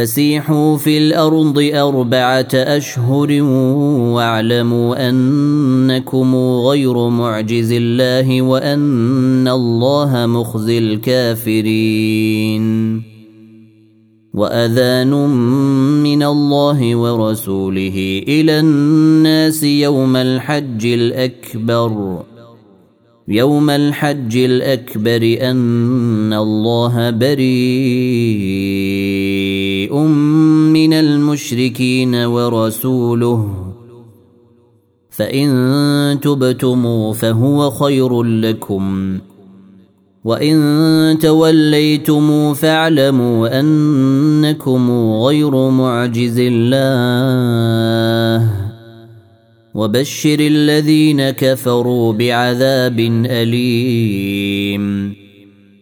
فسيحوا في الأرض اربعه اشهر واعلموا انكم غير معجز الله وان الله مخزي الكافرين واذان من الله ورسوله إلى الناس يوم الحج الاكبر يوم الحج الاكبر ان الله بريء من المشركين ورسوله. فإن تبتم فهو خير لكم. وإن توليتم فاعلموا أنكم غير معجز الله. وبشر الذين كفروا بعذاب أليم.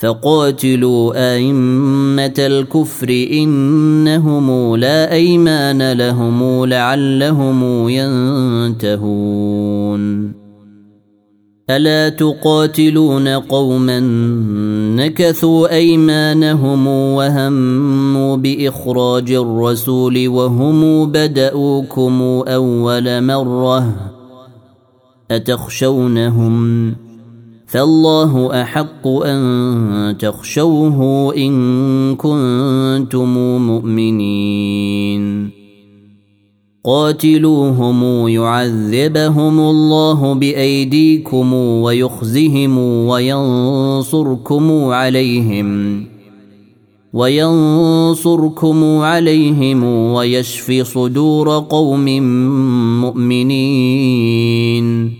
فقاتلوا أئمة الكفر إنهم لا أيمان لهم لعلهم ينتهون. ألا تقاتلون قوما نكثوا أيمانهم وهموا بإخراج الرسول وهم بدأوكم أول مرة أتخشونهم؟ فالله أحق أن تخشوه إن كنتم مؤمنين. قاتلوهم يعذبهم الله بأيديكم ويخزهم وينصركم عليهم وينصركم عليهم ويشفي صدور قوم مؤمنين.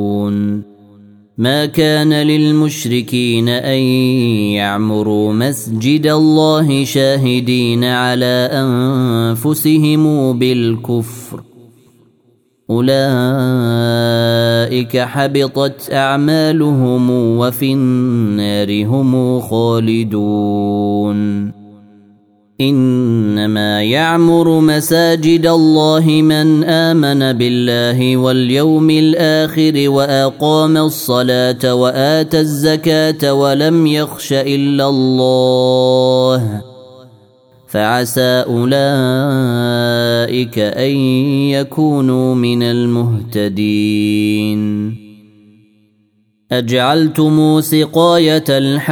ما كان للمشركين أن يعمروا مسجد الله شاهدين على أنفسهم بالكفر. أولئك حبطت أعمالهم وفي النار هم خالدون. إنما يعمر مساجد الله من آمن بالله واليوم الآخر وأقام الصلاة وآتى الزكاة ولم يخش إلا الله. فعسى أولئك أن يكونوا من المهتدين. أجعلتم سقاية الحاج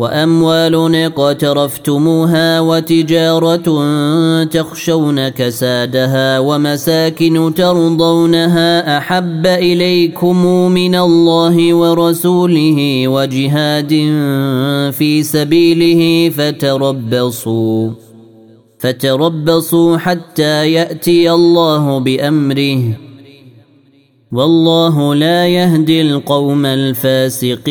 وأموال اقترفتموها وتجارة تخشون كسادها ومساكن ترضونها أحب إليكم من الله ورسوله وجهاد في سبيله فتربصوا فتربصوا حتى يأتي الله بأمره. والله لا يهدي القوم الفاسقين.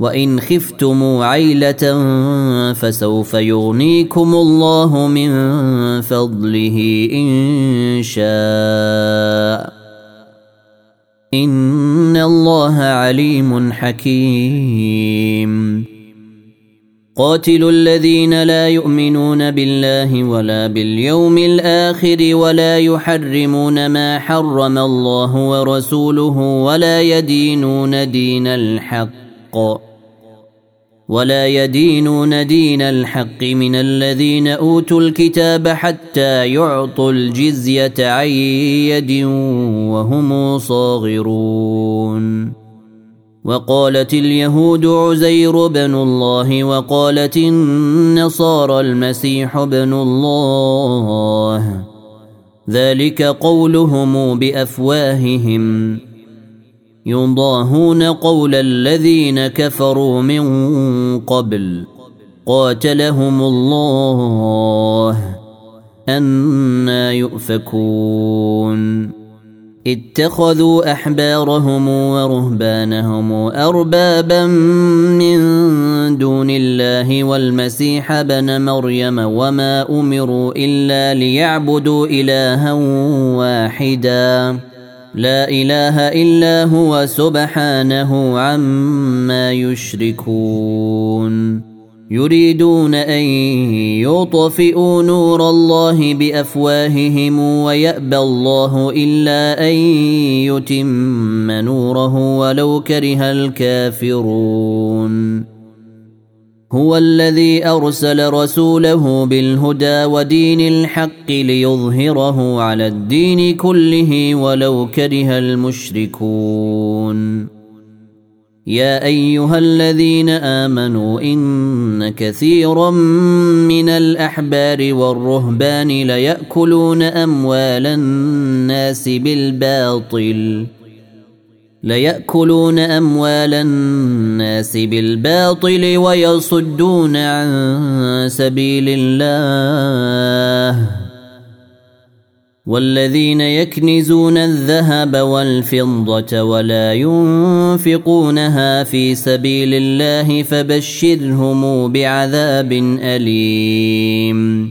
وإن خفتم عيلة فسوف يغنيكم الله من فضله إن شاء. إن الله عليم حكيم. قاتلوا الذين لا يؤمنون بالله ولا باليوم الآخر ولا يحرمون ما حرم الله ورسوله ولا يدينون دين الحق. ولا يدينون دين الحق من الذين أوتوا الكتاب حتى يعطوا الجزية عن يد وهم صاغرون. وقالت اليهود عزير بن الله وقالت النصارى المسيح بن الله. ذلك قولهم بأفواههم. يضاهون قول الذين كفروا من قبل. قاتلهم الله. أنا يؤفكون. اتخذوا أحبارهم ورهبانهم أربابا من دون الله والمسيح بن مريم وما أمروا إلا ليعبدوا إلها واحداً. لا إله إلا هو سبحانه عما يشركون. يريدون أن يطفئوا نور الله بأفواههم ويأبى الله إلا أن يتم نوره ولو كره الكافرون. هو الذي أرسل رسوله بالهدى ودين الحق ليظهره على الدين كله ولو كره المشركون. يا أيها الذين آمنوا إن كثيرا من الأحبار والرهبان ليأكلون أموال الناس بالباطل. ليأكلون أموال الناس بالباطل ويصدون عن سبيل الله. والذين يكنزون الذهب والفضة ولا ينفقونها في سبيل الله فبشرهم بعذاب أليم.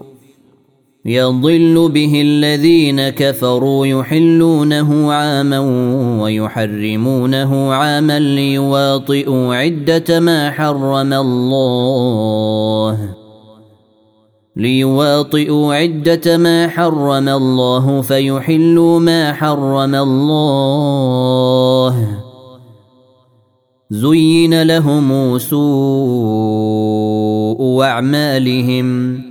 يضل به الذين كفروا يحلونه عاما ويحرمونه عاما ليواطئوا عدة ما حرم الله. ليواطئوا عدة ما حرم الله فيحلوا ما حرم الله. زين لهم سوء أعمالهم.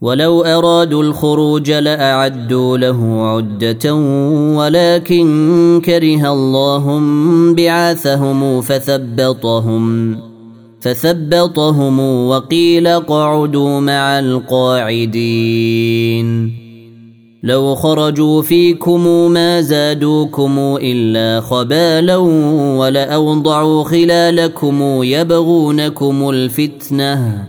ولو أرادوا الخروج لأعدوا له عدة ولكن كره الله بعاثهم فثبطهم فثبطهم وقيل اقعدوا مع القاعدين لو خرجوا فيكم ما زادوكم إلا خبالا ولأوضعوا خلالكم يبغونكم الفتنة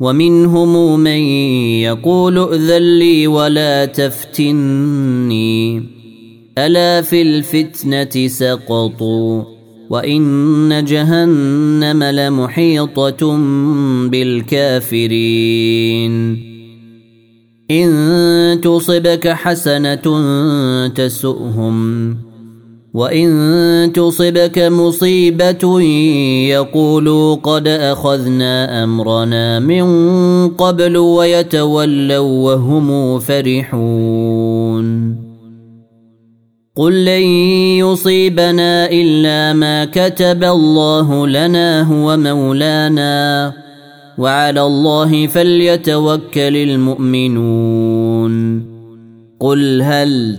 ومنهم من يقول ائذن لي ولا تفتني. ألا في الفتنة سقطوا وإن جهنم لمحيطة بالكافرين. إن تصبك حسنة تسؤهم وان تصبك مصيبه يقولوا قد اخذنا امرنا من قبل ويتولوا وهم فرحون قل لن يصيبنا الا ما كتب الله لنا هو مولانا وعلى الله فليتوكل المؤمنون قل هل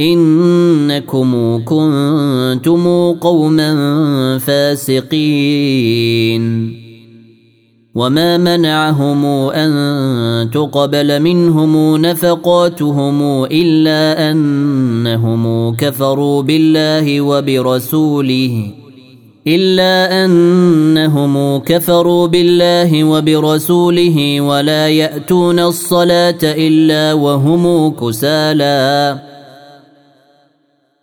إنكم كنتم قوما فاسقين. وما منعهم أن تقبل منهم نفقاتهم إلا أنهم كفروا بالله وبرسوله إلا أنهم كفروا بالله وبرسوله ولا يأتون الصلاة إلا وهم كسالى.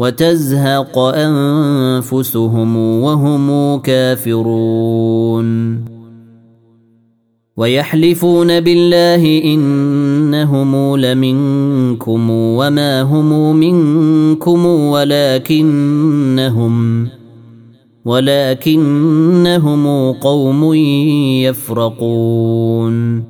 وتزهق أنفسهم وهم كافرون. ويحلفون بالله إنهم لمنكم وما هم منكم ولكنهم ولكنهم قوم يفرقون.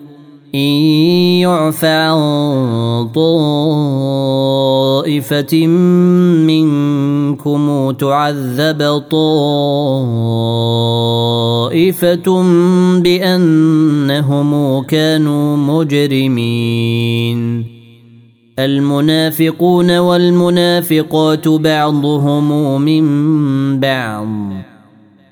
إن يعف عن طائفة منكم تعذب طائفة بأنهم كانوا مجرمين. المنافقون والمنافقات بعضهم من بعض.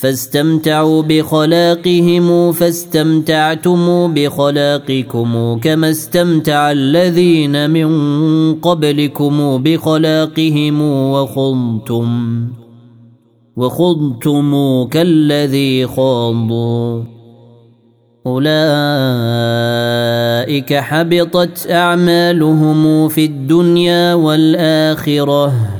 فاستمتعوا بخلاقهم فاستمتعتم بخلاقكم كما استمتع الذين من قبلكم بخلاقهم وخضتم وخضتم كالذي خاضوا. أولئك حبطت أعمالهم في الدنيا والآخرة.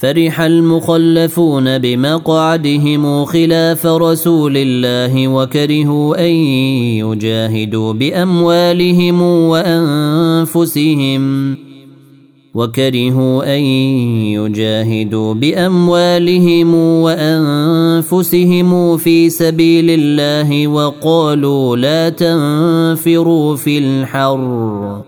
فرح المخلفون بمقعدهم خلاف رسول الله وكرهوا أن يجاهدوا بأموالهم وأنفسهم وكرهوا أن يجاهدوا بأموالهم وأنفسهم في سبيل الله وقالوا لا تنفروا في الحر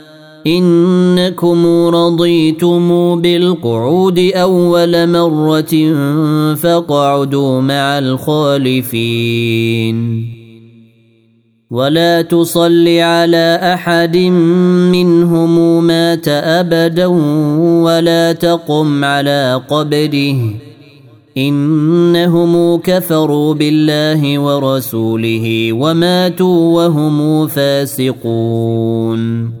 إنكم رضيتم بالقعود أول مرة فاقعدوا مع الخالفين. ولا تصل على أحد منهم مات أبدا ولا تقم على قبره. إنهم كفروا بالله ورسوله وماتوا وهم فاسقون.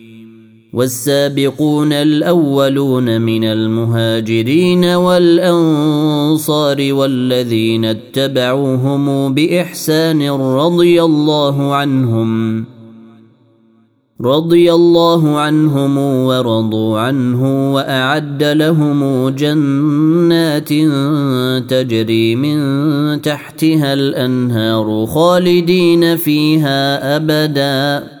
والسابقون الأولون من المهاجرين والأنصار والذين اتبعوهم بإحسان رضي الله عنهم رضي الله عنهم ورضوا عنه وأعد لهم جنات تجري من تحتها الأنهار خالدين فيها ابدا.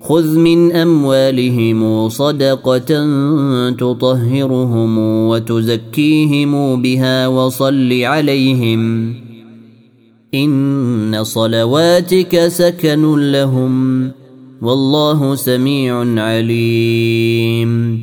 خذ من اموالهم صدقه تطهرهم وتزكيهم بها وصل عليهم ان صلواتك سكن لهم والله سميع عليم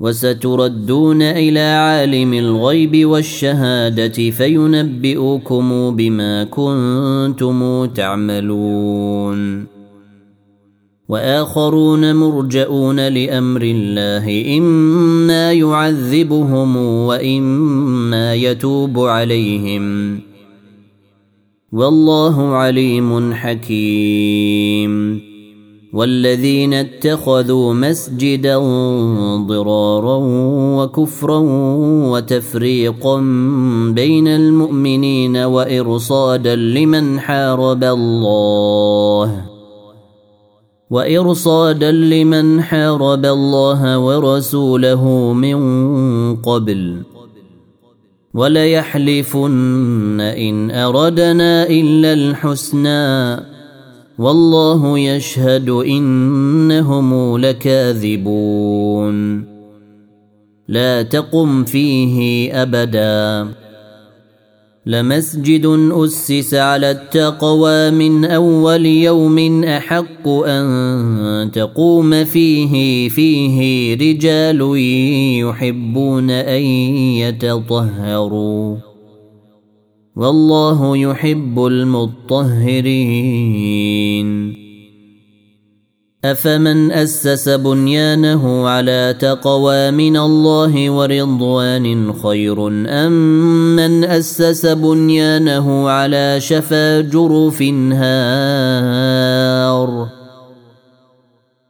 وستردون إلى عالم الغيب والشهادة فينبئكم بما كنتم تعملون. وآخرون مرجئون لأمر الله إما يعذبهم وإما يتوب عليهم. والله عليم حكيم. والذين اتخذوا مسجدا ضرارا وكفرا وتفريقا بين المؤمنين وإرصادا لمن حارب الله وإرصادا لمن حارب الله ورسوله من قبل وليحلفن إن أردنا إلا الحسنى والله يشهد إنهم لكاذبون. لا تقم فيه أبدا. لمسجد أسس على التقوى من أول يوم أحق أن تقوم فيه فيه رجال يحبون أن يتطهروا. والله يحب المطهرين. أفمن أسس بنيانه على تقوى من الله ورضوان خير أم من أسس بنيانه على شفا جرف هار؟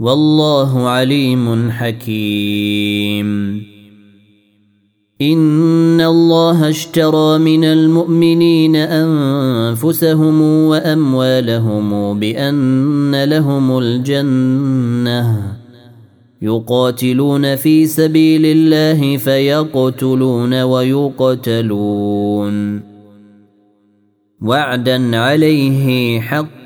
والله عليم حكيم. إن الله اشترى من المؤمنين أنفسهم وأموالهم بأن لهم الجنة. يقاتلون في سبيل الله فيقتلون ويقتلون. وعدا عليه حقا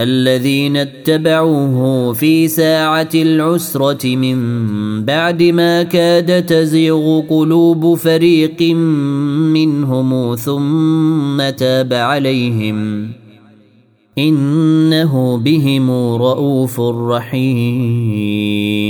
الذين اتبعوه في ساعة العسرة من بعد ما كاد تزيغ قلوب فريق منهم ثم تاب عليهم. إنه بهم رؤوف رحيم.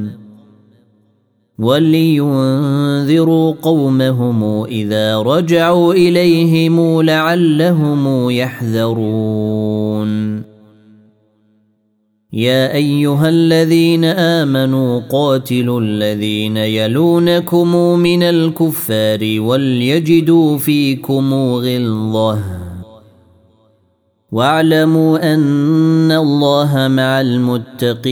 ولينذروا قومهم إذا رجعوا إليهم لعلهم يحذرون. يا أيها الذين آمنوا قاتلوا الذين يلونكم من الكفار وليجدوا فيكم غلظة. واعلموا أن الله مع المتقين.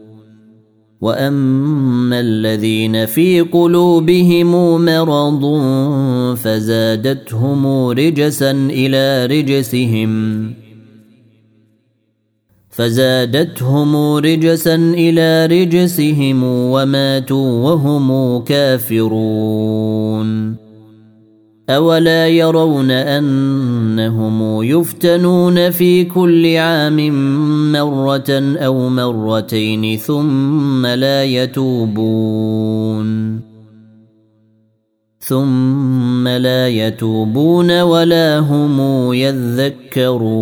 واما الذين في قلوبهم مرض فزادتهم رجسا إلى رجسهم فزادتهم رجسا إلى رجسهم وماتوا وهم كافرون أولا يرون أنهم يفتنون في كل عام مرة أو مرتين ثم لا يتوبون ثم لا يتوبون ولا هم يذكرون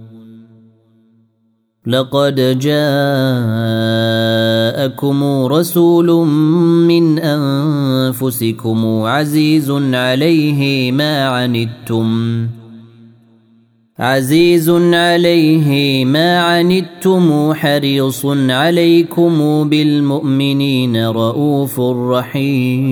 لقد جاءكم رسول من أنفسكم عزيز عليه ما عنتم. عزيز عليه ما عنتم حريص عليكم بالمؤمنين رؤوف رحيم.